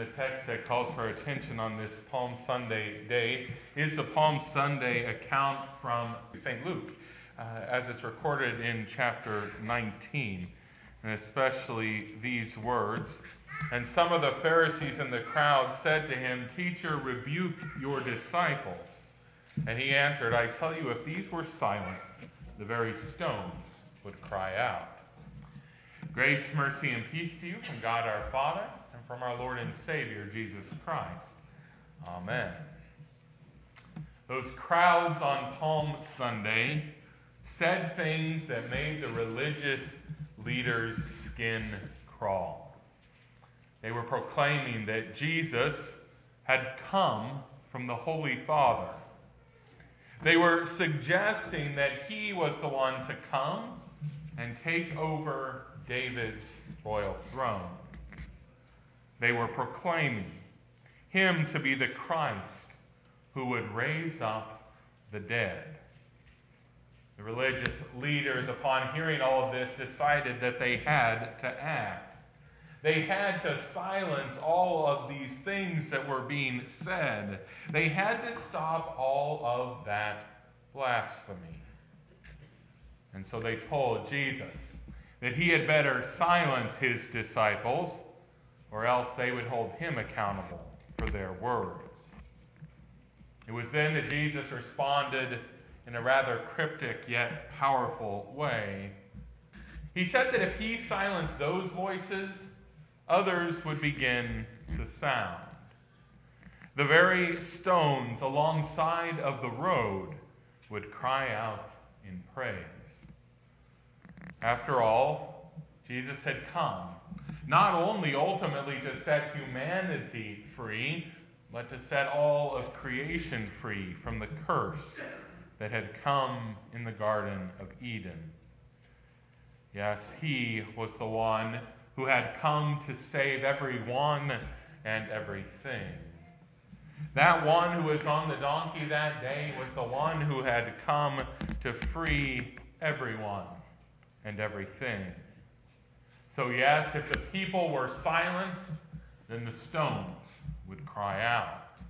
the text that calls for attention on this Palm Sunday day is the Palm Sunday account from St. Luke, uh, as it's recorded in chapter 19, and especially these words. And some of the Pharisees in the crowd said to him, Teacher, rebuke your disciples. And he answered, I tell you, if these were silent, the very stones would cry out. Grace, mercy, and peace to you from God our Father from our Lord and Savior, Jesus Christ. Amen. Those crowds on Palm Sunday said things that made the religious leaders' skin crawl. They were proclaiming that Jesus had come from the Holy Father. They were suggesting that he was the one to come and take over David's royal throne. They were proclaiming him to be the Christ who would raise up the dead. The religious leaders, upon hearing all of this, decided that they had to act. They had to silence all of these things that were being said. They had to stop all of that blasphemy. And so they told Jesus, that he had better silence his disciples, or else they would hold him accountable for their words. It was then that Jesus responded in a rather cryptic yet powerful way. He said that if he silenced those voices, others would begin to sound. The very stones alongside of the road would cry out in praise. After all, Jesus had come not only ultimately to set humanity free, but to set all of creation free from the curse that had come in the Garden of Eden. Yes, he was the one who had come to save everyone and everything. That one who was on the donkey that day was the one who had come to free everyone and everything. So, yes, if the people were silenced, then the stones would cry out.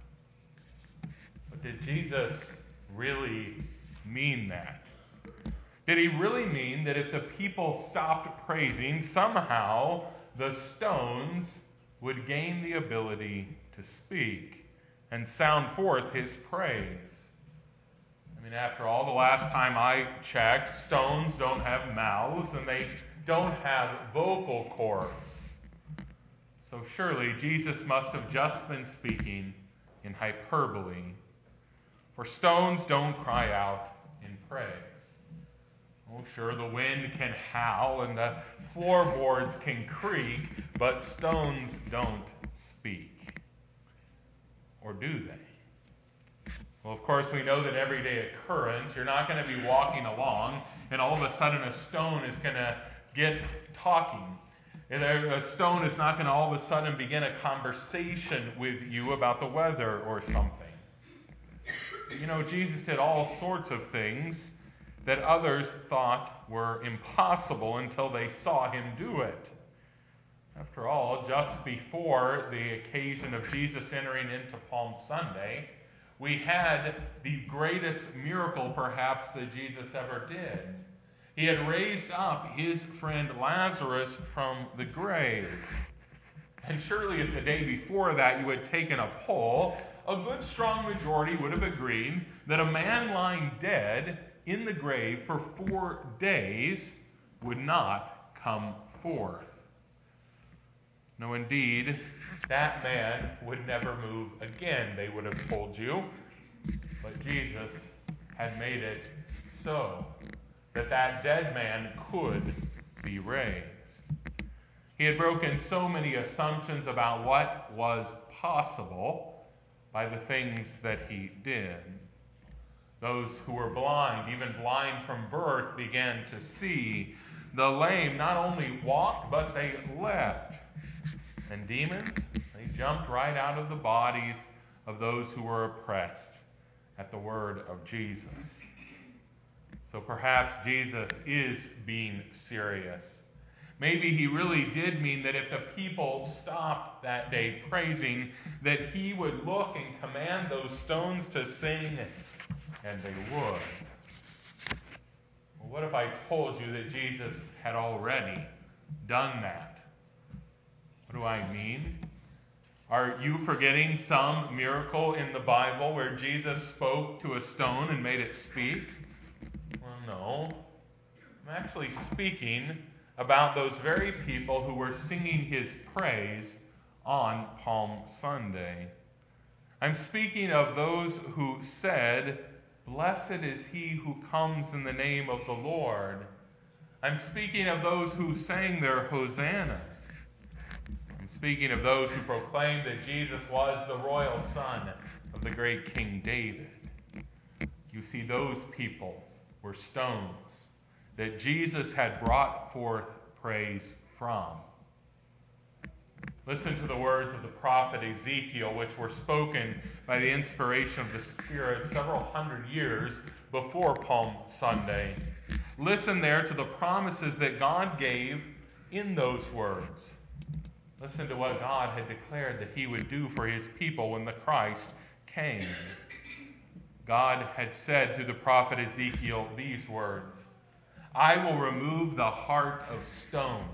But did Jesus really mean that? Did he really mean that if the people stopped praising, somehow the stones would gain the ability to speak and sound forth his praise? I mean, after all, the last time I checked, stones don't have mouths and they don't have vocal cords. So surely Jesus must have just been speaking in hyperbole. For stones don't cry out in praise. Oh, sure, the wind can howl and the floorboards can creak, but stones don't speak. Or do they? Well, of course, we know that everyday occurrence, you're not going to be walking along and all of a sudden a stone is going to get talking. A stone is not going to all of a sudden begin a conversation with you about the weather or something. You know, Jesus did all sorts of things that others thought were impossible until they saw him do it. After all, just before the occasion of Jesus entering into Palm Sunday, we had the greatest miracle, perhaps, that Jesus ever did. He had raised up his friend Lazarus from the grave. And surely, if the day before that you had taken a poll, a good strong majority would have agreed that a man lying dead in the grave for four days would not come forth. No, indeed, that man would never move again, they would have told you. But Jesus had made it so that that dead man could be raised. He had broken so many assumptions about what was possible by the things that he did. Those who were blind, even blind from birth, began to see. The lame not only walked, but they leapt. And demons, they jumped right out of the bodies of those who were oppressed at the word of Jesus. So perhaps Jesus is being serious. Maybe he really did mean that if the people stopped that day praising, that he would look and command those stones to sing, and they would. What if I told you that Jesus had already done that? What do I mean? Are you forgetting some miracle in the Bible where Jesus spoke to a stone and made it speak? No. I'm actually speaking about those very people who were singing his praise on Palm Sunday. I'm speaking of those who said, Blessed is he who comes in the name of the Lord. I'm speaking of those who sang their hosannas. I'm speaking of those who proclaimed that Jesus was the royal son of the great King David. You see, those people were stones that Jesus had brought forth praise from. Listen to the words of the prophet Ezekiel, which were spoken by the inspiration of the Spirit several hundred years before Palm Sunday. Listen there to the promises that God gave in those words. Listen to what God had declared that He would do for His people when the Christ came. God had said through the prophet Ezekiel these words I will remove the heart of stone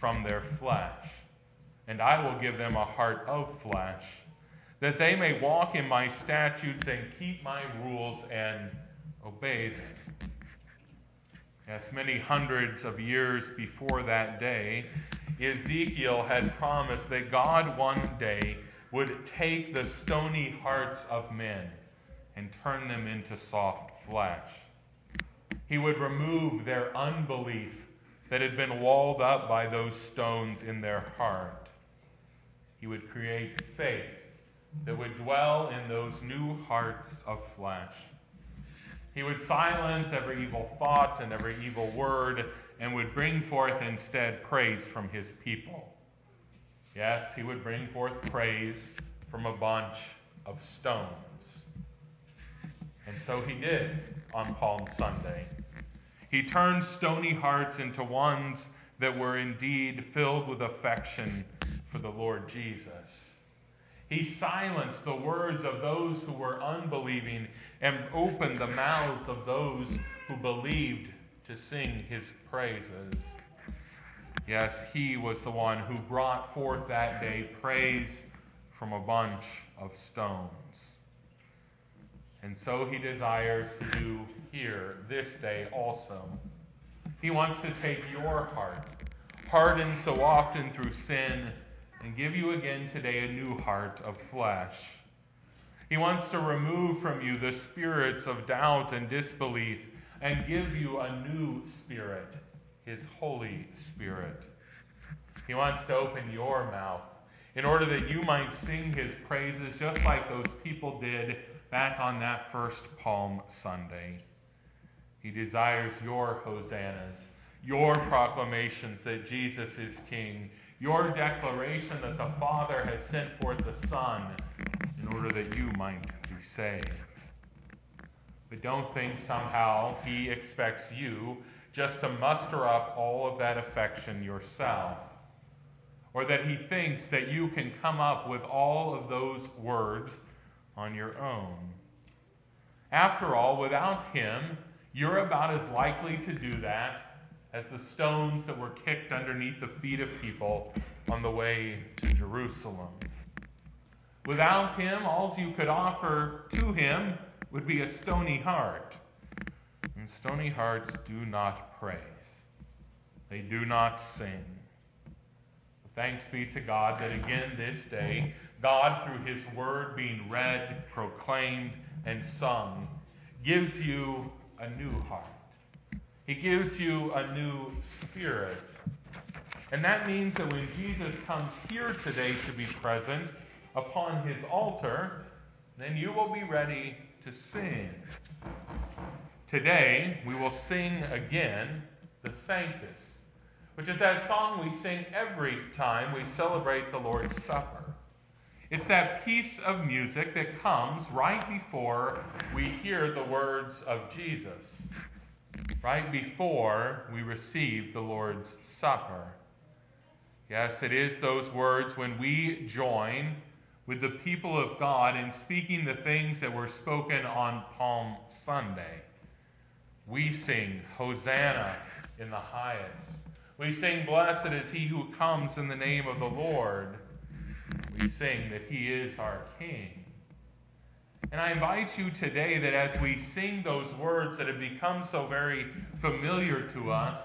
from their flesh, and I will give them a heart of flesh, that they may walk in my statutes and keep my rules and obey them. Yes, many hundreds of years before that day, Ezekiel had promised that God one day would take the stony hearts of men and turn them into soft flesh. He would remove their unbelief that had been walled up by those stones in their heart. He would create faith that would dwell in those new hearts of flesh. He would silence every evil thought and every evil word and would bring forth instead praise from his people. Yes, he would bring forth praise from a bunch of stones. And so he did on Palm Sunday. He turned stony hearts into ones that were indeed filled with affection for the Lord Jesus. He silenced the words of those who were unbelieving and opened the mouths of those who believed to sing his praises. Yes, he was the one who brought forth that day praise from a bunch of stones. And so he desires to do here this day also. He wants to take your heart, hardened so often through sin, and give you again today a new heart of flesh. He wants to remove from you the spirits of doubt and disbelief and give you a new spirit, his Holy Spirit. He wants to open your mouth in order that you might sing his praises just like those people did back on that first Palm Sunday. He desires your hosannas, your proclamations that Jesus is King, your declaration that the Father has sent forth the Son in order that you might be saved. But don't think somehow He expects you just to muster up all of that affection yourself, or that He thinks that you can come up with all of those words on your own. After all, without Him, you're about as likely to do that as the stones that were kicked underneath the feet of people on the way to Jerusalem. Without him, all you could offer to him would be a stony heart. And stony hearts do not praise, they do not sing. Thanks be to God that again this day, God, through his word being read, proclaimed, and sung, gives you a new heart. He gives you a new spirit. And that means that when Jesus comes here today to be present upon his altar, then you will be ready to sing. Today, we will sing again the Sanctus, which is that song we sing every time we celebrate the Lord's Supper. It's that piece of music that comes right before we hear the words of Jesus, right before we receive the Lord's Supper. Yes, it is those words when we join with the people of God in speaking the things that were spoken on Palm Sunday. We sing, Hosanna in the highest. We sing, Blessed is he who comes in the name of the Lord. We sing that he is our King. And I invite you today that as we sing those words that have become so very familiar to us,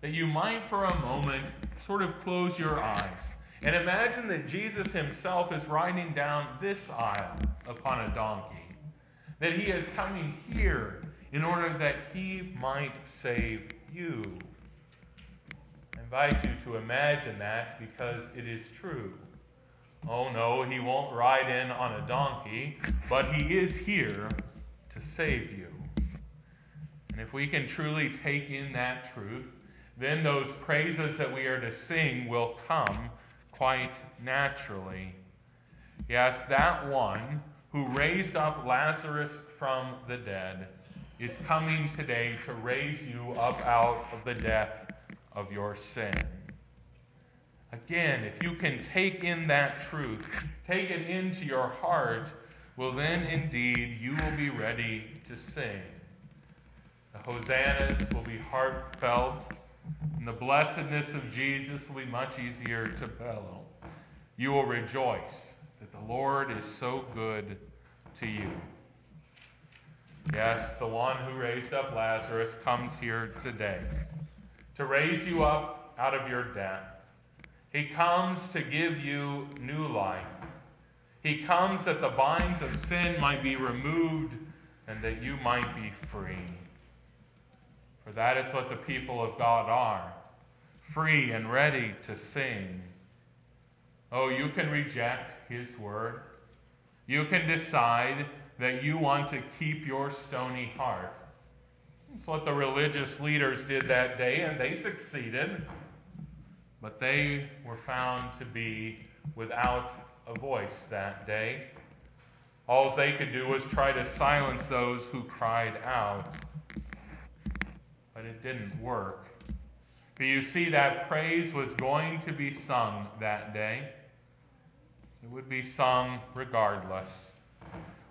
that you might for a moment sort of close your eyes and imagine that Jesus himself is riding down this aisle upon a donkey, that he is coming here in order that he might save you. I invite you to imagine that because it is true. Oh no, he won't ride in on a donkey, but he is here to save you. And if we can truly take in that truth, then those praises that we are to sing will come quite naturally. Yes, that one who raised up Lazarus from the dead is coming today to raise you up out of the death of your sin. Again, if you can take in that truth, take it into your heart, well, then indeed you will be ready to sing. The hosannas will be heartfelt and the blessedness of Jesus will be much easier to bellow. You will rejoice that the Lord is so good to you. Yes, the one who raised up Lazarus comes here today to raise you up out of your death. He comes to give you new life. He comes that the binds of sin might be removed and that you might be free. For that is what the people of God are free and ready to sing. Oh, you can reject His word. You can decide that you want to keep your stony heart. That's what the religious leaders did that day, and they succeeded. But they were found to be without a voice that day. All they could do was try to silence those who cried out but it didn't work. For you see, that praise was going to be sung that day. It would be sung regardless.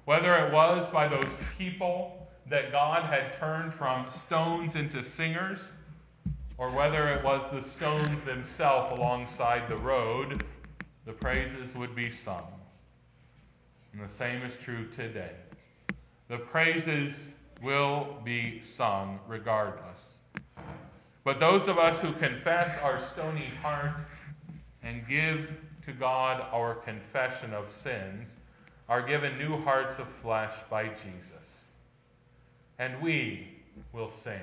Whether it was by those people that God had turned from stones into singers, or whether it was the stones themselves alongside the road, the praises would be sung. And the same is true today. The praises will be sung regardless. But those of us who confess our stony heart and give to God our confession of sins are given new hearts of flesh by Jesus. And we will sing.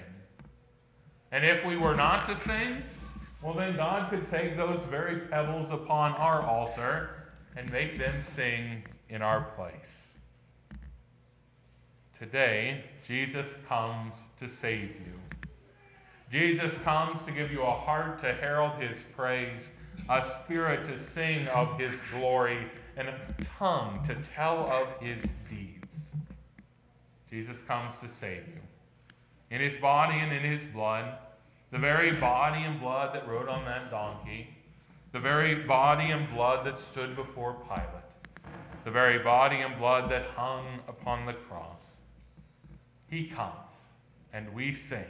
And if we were not to sing, well, then God could take those very pebbles upon our altar and make them sing in our place. Today, Jesus comes to save you. Jesus comes to give you a heart to herald his praise, a spirit to sing of his glory, and a tongue to tell of his deeds. Jesus comes to save you. In his body and in his blood, the very body and blood that rode on that donkey, the very body and blood that stood before Pilate, the very body and blood that hung upon the cross. He comes, and we sing,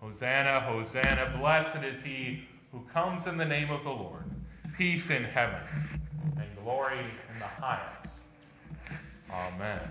Hosanna, Hosanna, blessed is he who comes in the name of the Lord. Peace in heaven and glory in the highest. Amen.